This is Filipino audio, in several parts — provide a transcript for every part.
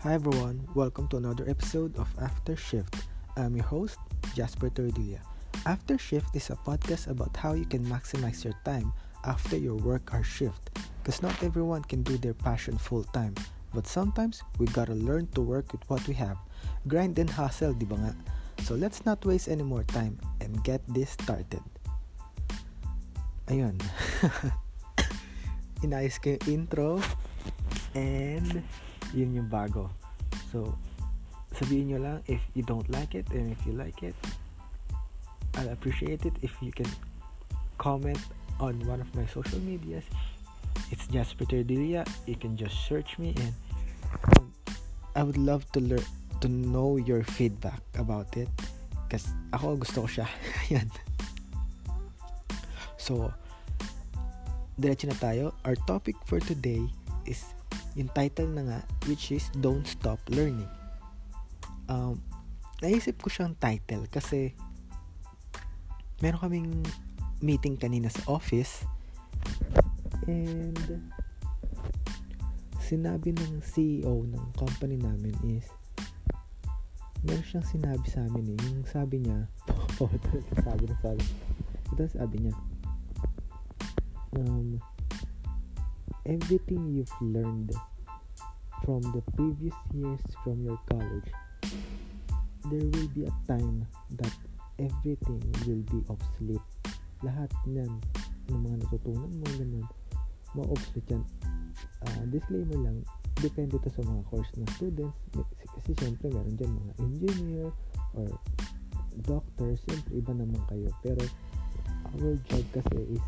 Hi everyone, welcome to another episode of After Shift. I'm your host, Jasper Tordilia. After Shift is a podcast about how you can maximize your time after your work or shift. Because not everyone can do their passion full time. But sometimes, we gotta learn to work with what we have. Grind and hustle, di nga? So let's not waste any more time and get this started. Ayun. Inayos ko yung intro and yun yung bago. So, sabihin nyo lang if you don't like it and if you like it, I'll appreciate it if you can comment on one of my social medias. It's Jasper Terdilia. You can just search me and I would love to learn to know your feedback about it kasi ako gusto ko siya. Yan. So, diretso na tayo. Our topic for today is yung title na nga which is Don't Stop Learning. Um, naisip ko siyang title kasi meron kaming meeting kanina sa office and sinabi ng CEO ng company namin is meron siyang sinabi sa amin eh. Yung sabi niya, oh, sabi na sabi. Ito sabi niya, um, everything you've learned from the previous years from your college, there will be a time that everything will be obsolete. Lahat niyan, ng mga natutunan mo, ganun, ma-obsolete yan. Uh, disclaimer lang, depende to sa mga course ng students. Kasi syempre, meron dyan mga engineer or doctor. Siyempre, iba naman kayo. Pero, our job kasi is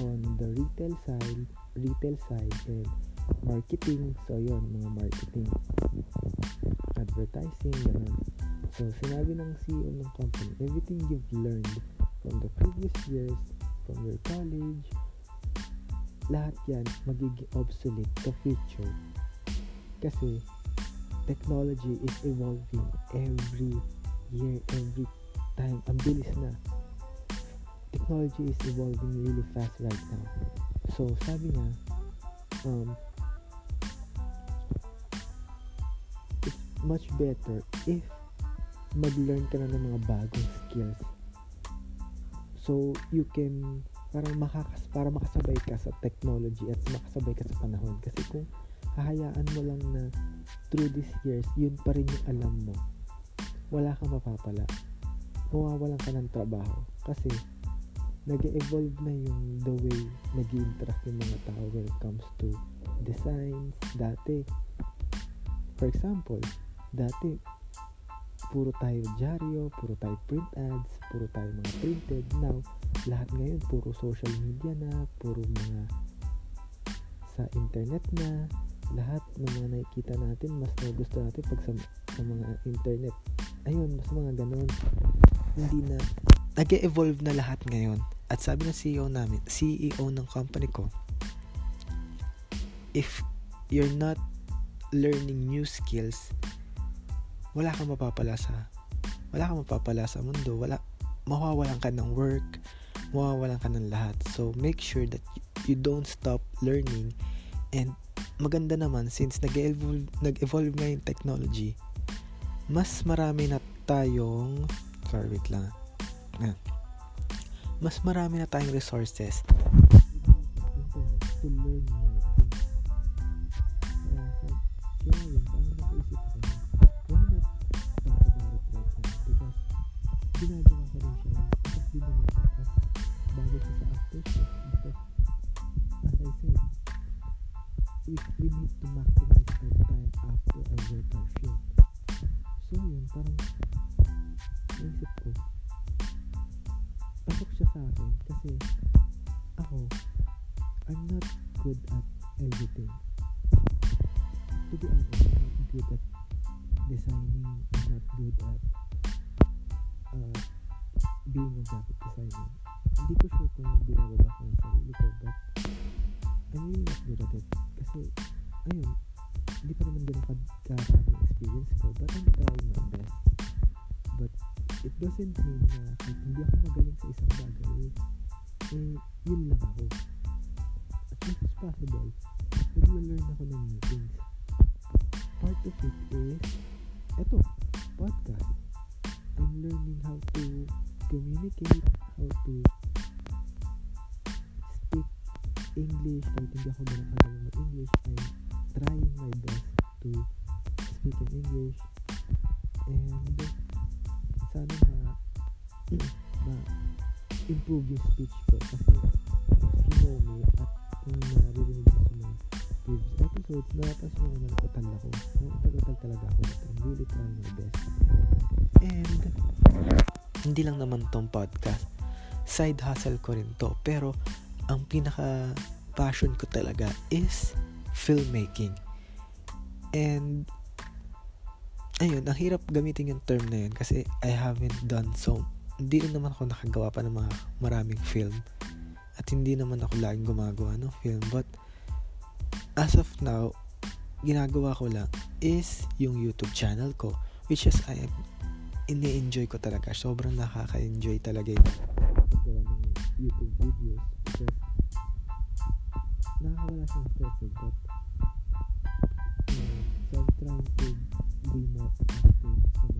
on the retail side, retail side and marketing. So, yon mga marketing. Advertising, ganun. So, sinabi ng CEO ng company, everything you've learned from the previous years, from your college, lahat yan magiging obsolete sa future. Kasi, technology is evolving every year, every time. Ang bilis na technology is evolving really fast right now. So, sabi niya, um, it's much better if mag-learn ka na ng mga bagong skills. So, you can parang makakas para makasabay ka sa technology at makasabay ka sa panahon. Kasi kung hahayaan mo lang na through these years, yun pa rin yung alam mo, wala kang mapapala. Mawawalan ka ng trabaho. Kasi, nag-evolve na yung the way nag interact yung mga tao when it comes to designs. Dati, for example, dati, puro tayo dyaryo, puro tayo print ads, puro tayo mga printed. Now, lahat ngayon, puro social media na, puro mga sa internet na, lahat ng mga nakikita natin, mas gusto natin pag sa, sa mga internet. Ayun, mas mga ganon. Hindi na, nag-evolve na lahat ngayon. At sabi ng CEO namin, CEO ng company ko, if you're not learning new skills, wala kang mapapala sa wala kang mapapala sa mundo. Wala mawawalan ka ng work, mawawalan ka ng lahat. So make sure that you don't stop learning and maganda naman since nag-evolve nag-evolve nga yung technology. Mas marami na tayong sorry wait lang. Ayan mas marami na tayong resources to learn more things. Kaya, kaya yun, parang napaisip ko na, why not talk about it right now? Because, ginagawa ko rin siya, tapos din naman siya as bago siya sa aftershock. Because, as I said, we, we need to maximize our time after our work or shift. So, yun, parang, naisip ko, I'm not good at everything. To be honest I'm not good at designing. I'm not good at uh, being a graphic designer. Hindi ko sure kung binababa ko yung sarili ko but I'm really not good at it. Kasi ayun hindi pa naman ganun karaming experience ko but I'm trying my best. But it doesn't mean na hindi ako magaling sa isang bagay, eh, yun lang ako. Much as possible, nagla-learn ako ng new things. part of it is, eto, podcast. I'm learning how to communicate, how to speak English. Kahit hindi ako ganun kagaling mag-English, I'm trying my best to speak in English. And sana ma, ma improve yung speech ko. Kasi you know me at kung naririnig mo sa mga previous episodes, napapansin mo naman ako tala ko. Utal-utal talaga ako. I'm really trying my best. And hindi lang naman tong podcast. Side hustle ko rin to. Pero, ang pinaka passion ko talaga is filmmaking. And, ayun, ang hirap gamitin yung term na yun kasi I haven't done so. Hindi naman ako nakagawa pa ng mga maraming film. At hindi naman ako laging gumagawa ng film. But, as of now, ginagawa ko lang is yung YouTube channel ko. Which is, I am ini-enjoy ko talaga. Sobrang nakaka-enjoy talaga yung YouTube videos because nakakawala siyang stress eh. But, uh, so I'm trying to be more active sa mga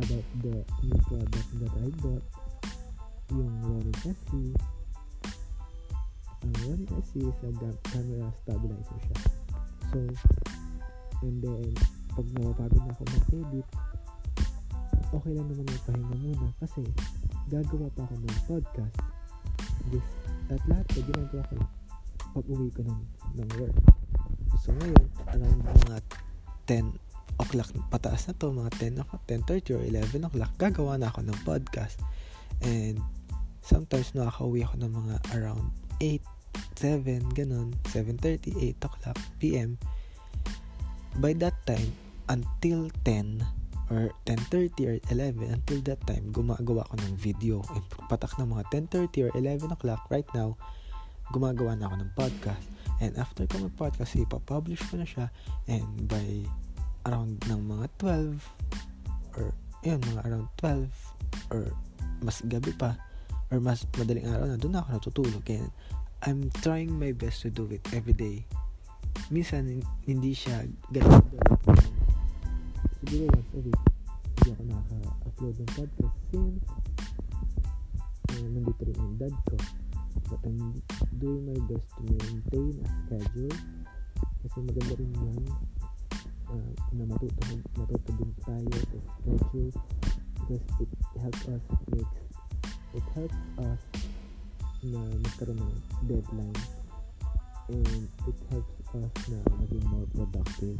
about the new product that I bought, yung Ronin SC, ang Ronin SC is a camera stabilizer siya. So, and then, pag napapagod na ako mag-edit, okay lang naman yung muna kasi gagawa pa ako ng podcast. This, at lahat ko, ginagawa ko pag uwi ko ng, ng work. So, ngayon, around mga 10 o'clock pataas na to, mga 10 o'clock, 10.30 or 11 o'clock, gagawa na ako ng podcast. And, sometimes nakaka-uwi ako ng mga around 8, 7, ganun, 7.30, 8 o'clock p.m. By that time, until 10 or 10.30 or 11, until that time, gumagawa ko ng video. And patak ng mga 10.30 or 11 o'clock right now, gumagawa na ako ng podcast. And after ko mag-podcast, ipapublish ko na siya. And by around ng mga 12 or yun, mga around 12 or mas gabi pa or mas madaling araw na doon ako natutulog. Kaya I'm trying my best to do it every day. Minsan, hindi siya ganun. Siguro once a week, hindi ako nakaka-upload ng podcast since uh, nandito rin yung dad ko. But I'm doing my best to maintain a schedule kasi maganda rin yan uh, na matuto din tayo sa schedule because it helps us makes it helps us na magkaroon ng deadline and it helps us na maging more productive.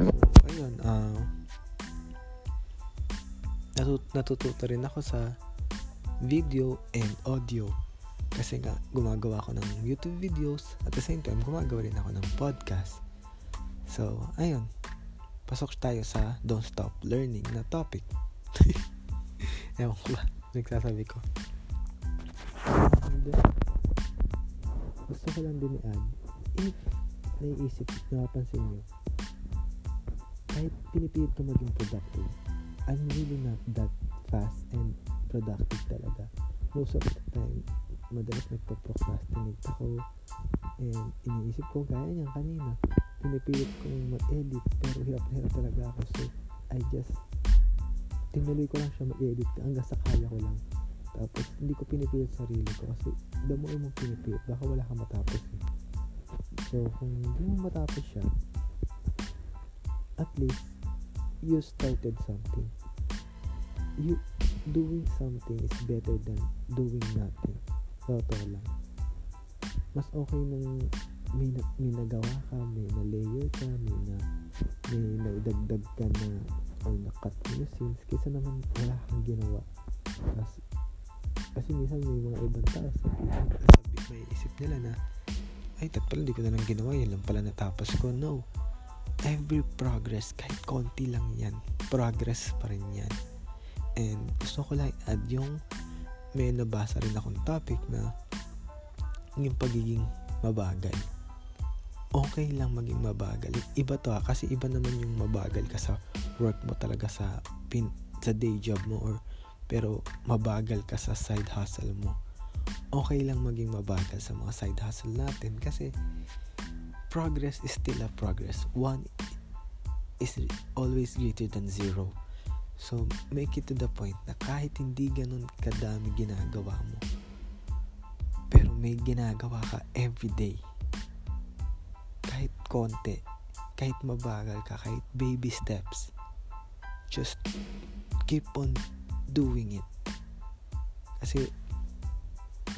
So ayun uh, natut natututo rin ako sa video and audio kasi nga gumagawa ako ng YouTube videos at the same time gumagawa rin ako ng podcast so ayun. Pasok tayo sa don't stop learning na topic. Ewan ko ba nagsasabi ko. And gusto ko lang din i-add if naiisip napapansin nyo kahit pinipilit ko maging productive I'm really not that fast and productive talaga. Most of the time madalas nagpo-procrastinate ako and iniisip ko gaya niyan kanina pinipilit kong mag-edit pero hirap na hirap talaga ako so I just tinuloy ko lang siya mag-edit hanggang sa kaya ko lang. Tapos hindi ko pinipilit sarili ko kasi the more mo pinipilit baka wala kang matapos eh. so kung hindi mo matapos siya at least you started something. You doing something is better than doing nothing. Totoo lang. Mas okay nung may, na, may nagawa ka, may na-layer ka, may na may naidagdag ka na or na-cut mo yung scenes kaysa naman wala kang ginawa. Tapos, Kasi minsan may mga ibang tao sabi, may isip nila na ay, tat pala, hindi ko na lang ginawa. Yan lang pala natapos ko. No. Every progress, kahit konti lang yan, progress pa rin yan. And gusto ko lang add yung may nabasa rin akong topic na yung pagiging mabagal. Okay lang maging mabagal. Iba to ha, kasi iba naman yung mabagal ka sa work mo talaga sa pin, sa day job mo or pero mabagal ka sa side hustle mo okay lang maging mabagal sa mga side hustle natin kasi progress is still a progress. One is always greater than zero. So, make it to the point na kahit hindi ganun kadami ginagawa mo, pero may ginagawa ka everyday. Kahit konti, kahit mabagal ka, kahit baby steps, just keep on doing it. Kasi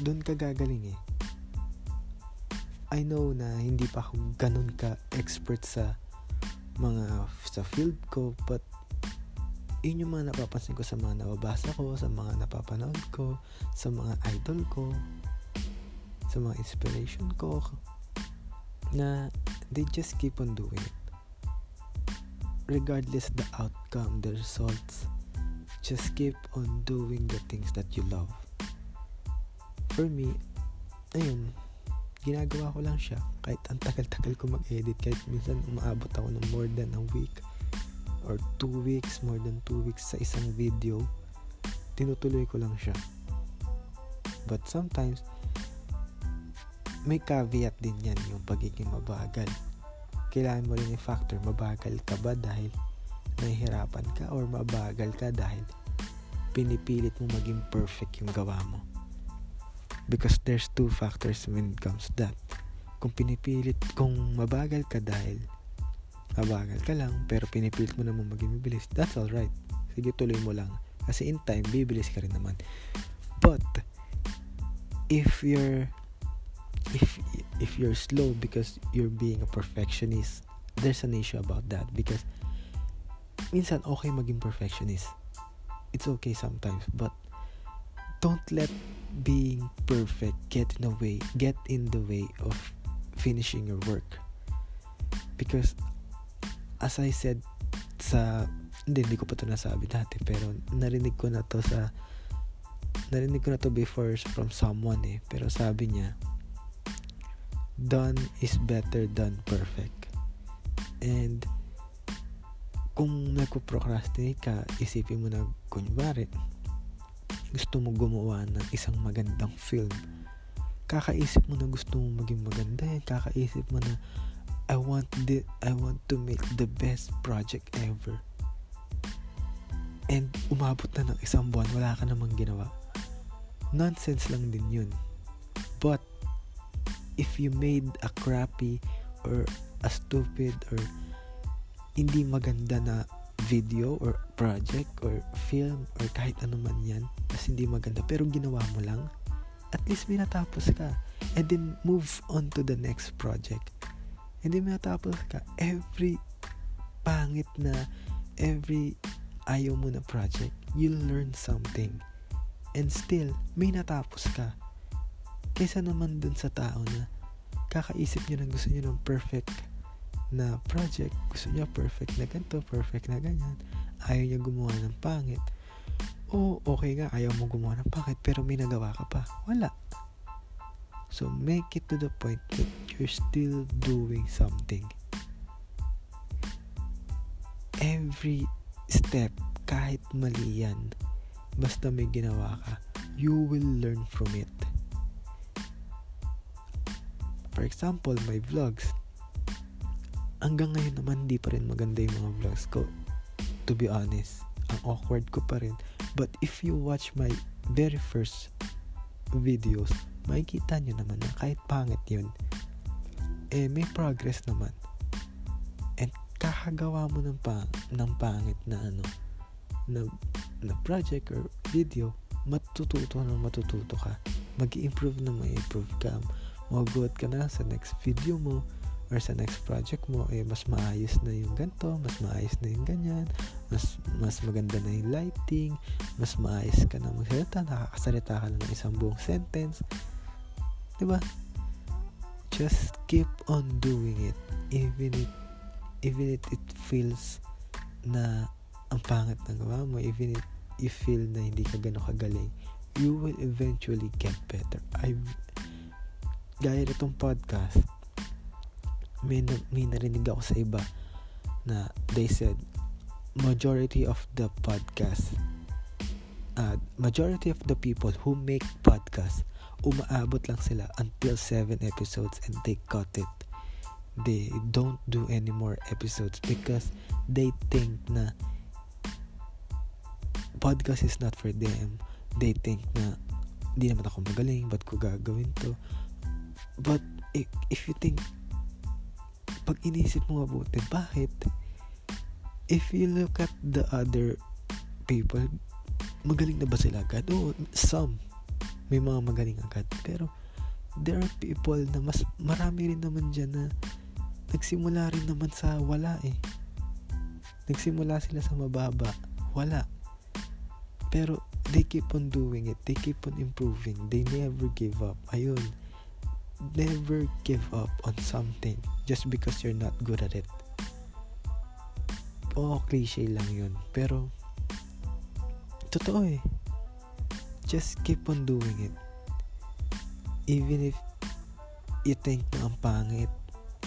doon ka gagaling eh. I know na hindi pa ako ganun ka expert sa mga sa field ko but yun yung mga napapansin ko sa mga nababasa ko, sa mga napapanood ko, sa mga idol ko, sa mga inspiration ko na they just keep on doing it. Regardless the outcome, the results, just keep on doing the things that you love for me, ayun, ginagawa ko lang siya. Kahit ang tagal-tagal ko mag-edit, kahit minsan umaabot ako ng more than a week or two weeks, more than two weeks sa isang video, tinutuloy ko lang siya. But sometimes, may caveat din yan yung pagiging mabagal. Kailangan mo rin yung factor, mabagal ka ba dahil nahihirapan ka or mabagal ka dahil pinipilit mo maging perfect yung gawa mo? Because there's two factors when it comes to that. Kung pinipilit kung mabagal ka dahil mabagal ka lang pero pinipilit mo naman maging mabilis that's alright sige tuloy mo lang. Kasi in time bibilis ka rin naman. But if you're if if you're slow because you're being a perfectionist there's an issue about that because minsan okay maging perfectionist. It's okay sometimes but don't let being perfect get in the way get in the way of finishing your work. Because as I said sa hindi, hindi ko pa to nasabi dati pero narinig ko na to sa narinig ko na to before from someone eh. Pero sabi niya done is better than perfect and kung nagpo-procrastinate ka isipin mo na kunwari gusto mo gumawa ng isang magandang film, kakaisip mo na gusto mo maging maganda yan. Kakaisip mo na I want the, I want to make the best project ever. And umabot na ng isang buwan, wala ka namang ginawa. Nonsense lang din yun. But, if you made a crappy or a stupid or hindi maganda na video or project or film or kahit ano man yan tas hindi maganda pero ginawa mo lang at least may natapos ka. And then move on to the next project. Hindi may natapos ka. Every pangit na every ayaw mo na project you'll learn something. And still may natapos ka kaysa naman dun sa tao na kakaisip nyo na gusto nyo ng perfect na project, gusto niya perfect na ganito, perfect na ganyan, ayaw niya gumawa ng pangit. O, okay nga, ayaw mo gumawa ng pangit, pero may nagawa ka pa. Wala. So, make it to the point that you're still doing something. Every step, kahit mali yan, basta may ginawa ka, you will learn from it. Example, my vlogs, hanggang ngayon naman hindi pa rin maganda yung mga vlogs ko. To be honest, ang awkward ko pa rin. But if you watch my very first videos, makikita nyo naman na kahit pangit yun, eh may progress naman. And kakagawa mo ng, pang, ng pangit na ano, na, na project or video, matututo na matututo ka. mag improve na may improve ka. Magugulat ka na sa next video mo, or sa next project mo eh mas maayos na yung ganto, mas maayos na yung ganyan, mas mas maganda na yung lighting, mas maayos ka na magsalita, nakakasalita ka na ng isang buong sentence. 'Di ba? Just keep on doing it even it even if it feels na ang pangit ng gawa mo, even if you feel na hindi ka gano'ng kagaling, you will eventually get better. I gaya nitong podcast, may, may narinig ako sa iba na they said, majority of the podcast, uh, majority of the people who make podcast, umaabot lang sila until 7 episodes and they cut it. They don't do any more episodes because they think na podcast is not for them. They think na hindi naman ako magaling, ba't ko gagawin to? But if, you think pag inisip mo mabuti, bakit? If you look at the other people, magaling na ba sila agad? Oh, some. May mga magaling agad. Pero, there are people na mas marami rin naman dyan na nagsimula rin naman sa wala eh. Nagsimula sila sa mababa. Wala. Pero, they keep on doing it. They keep on improving. They never give up. Ayun never give up on something just because you're not good at it. Oo, cliche lang yun. Pero, totoo eh. Just keep on doing it. Even if you think na ang pangit,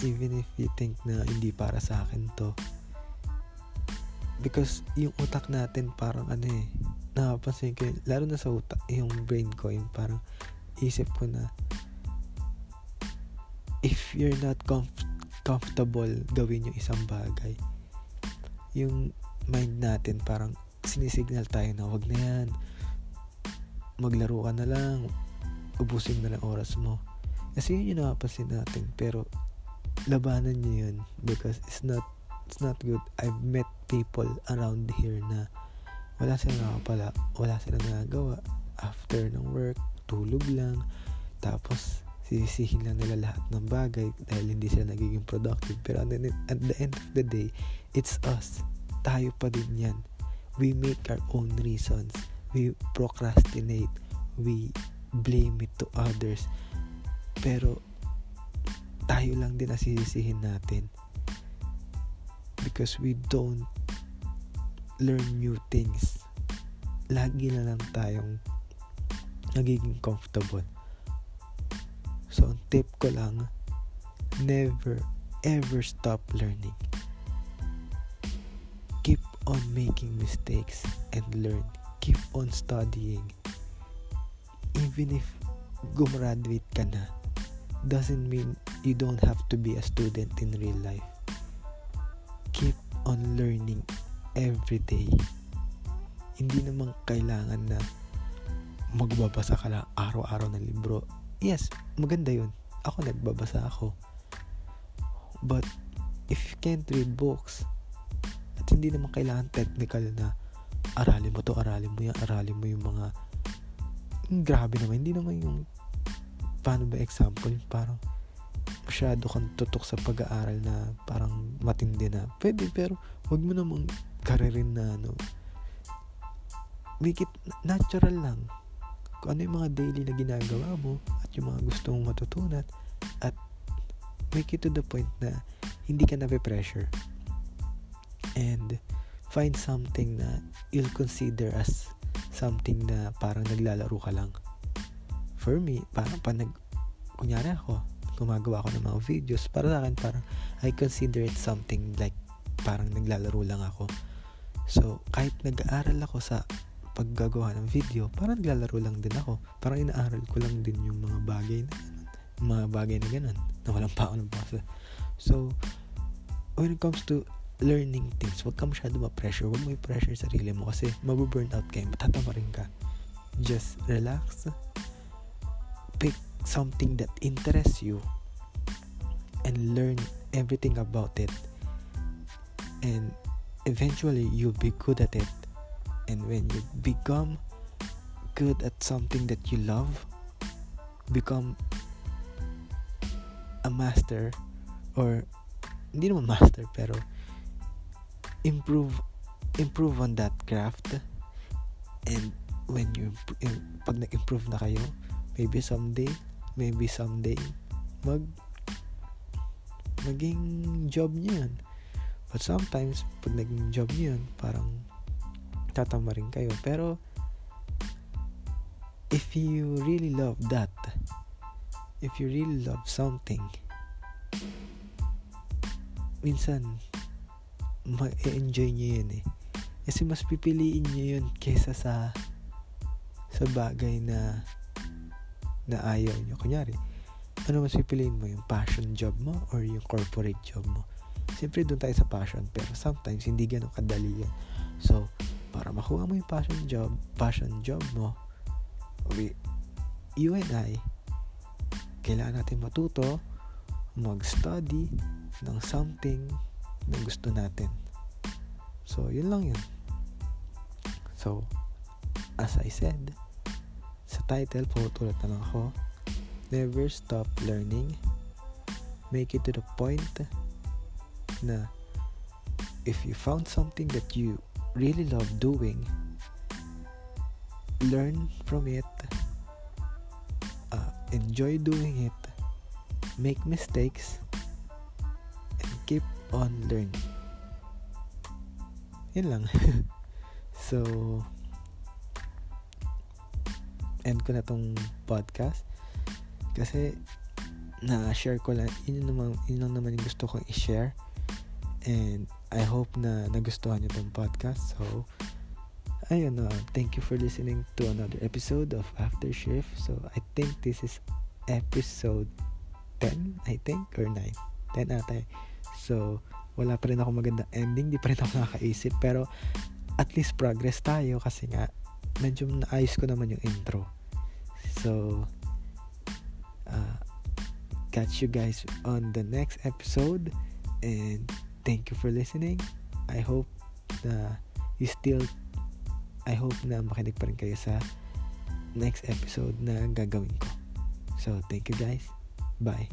even if you think na hindi para sa akin to. Because yung utak natin parang ano eh, napapansin ko, lalo na sa utak, yung brain ko, yung parang isip ko na, if you're not comf- comfortable gawin yung isang bagay, yung mind natin parang sinisignal tayo na wag na yan. Maglaro ka na lang. Ubusin na lang oras mo. Kasi yun yung napapansin natin. Pero, labanan nyo yun. Because it's not, it's not good. I've met people around here na wala silang nakapala. Wala silang nagagawa. After ng work, tulog lang. Tapos, sisisihin lang nila lahat ng bagay dahil hindi sila nagiging productive. Pero at the, end of the day, it's us. Tayo pa din yan. We make our own reasons. We procrastinate. We blame it to others. Pero, tayo lang din nasisisihin natin. Because we don't learn new things. Lagi na lang tayong nagiging comfortable So, ang tip ko lang, never ever stop learning. Keep on making mistakes and learn. Keep on studying. Even if gumraduate ka na, doesn't mean you don't have to be a student in real life. Keep on learning every day. Hindi naman kailangan na magbabasa ka lang araw-araw ng libro yes, maganda yun. Ako nagbabasa ako. But, if you can't read books, at hindi naman kailangan technical na aralin mo to, aralin mo yan, aralin mo yung mga grabe naman, hindi naman yung paano ba example, parang masyado kang tutok sa pag-aaral na parang matindi na. Pwede, pero wag mo namang karirin na ano. Make it natural lang kung ano yung mga daily na ginagawa mo at yung mga gusto mong matutunan at make it to the point na hindi ka na-pressure and find something na you'll consider as something na parang naglalaro ka lang. For me parang pa nag kunyari ako gumagawa ako ng mga videos para sa akin parang I consider it something like parang naglalaro lang ako. So kahit nag-aaral ako sa paggagawa ng video, parang naglalaro lang din ako. Parang inaaral ko lang din yung mga bagay na mga bagay na ganun, na walang pa ako ng basa. So, when it comes to learning things, huwag ka masyado ma-pressure. Huwag mo i-pressure sarili mo kasi mabu-burn out ka, matatama rin ka. Just relax. Pick something that interests you and learn everything about it. And eventually, you'll be good at it and when you become good at something that you love become a master or hindi naman master pero improve improve on that craft. And when you pag nag-improve na kayo maybe someday maybe someday mag maging job niyo yan but sometimes pag naging job niyo yun parang tatama rin kayo pero if you really love that if you really love something minsan ma-enjoy nyo yun eh kasi mas pipiliin nyo yun kesa sa sa bagay na na ayaw nyo. Kunyari, ano mas pipiliin mo? Yung passion job mo or yung corporate job mo? Siyempre, doon tayo sa passion. Pero sometimes, hindi ganun kadali yan. So, para makuha mo yung passion job, passion job mo, we, you and I, kailangan natin matuto, mag-study ng something na gusto natin. So, yun lang yun. So, as I said, sa title, pumutulot na lang ako, Never Stop Learning. Make it to the point na if you found something that you really love doing, learn from it, uh, enjoy doing it, make mistakes, and keep on learning. Yan lang. So, end ko na tong podcast. Kasi, na-share ko lang, yun, naman, yun lang naman yung gusto kong i-share. And, I hope na nagustuhan nyo tong podcast. So, ayun uh, thank you for listening to another episode of After Shift. So, I think this is episode 10, I think, or 9. 10 ata eh. So, wala pa rin ako magandang ending, di pa rin ako nakakaisip. Pero, at least progress tayo kasi nga medyo naayos ko naman yung intro. So, uh, catch you guys on the next episode and thank you for listening. I hope na you still I hope na makinig pa rin kayo sa next episode na gagawin ko. So, thank you guys. Bye.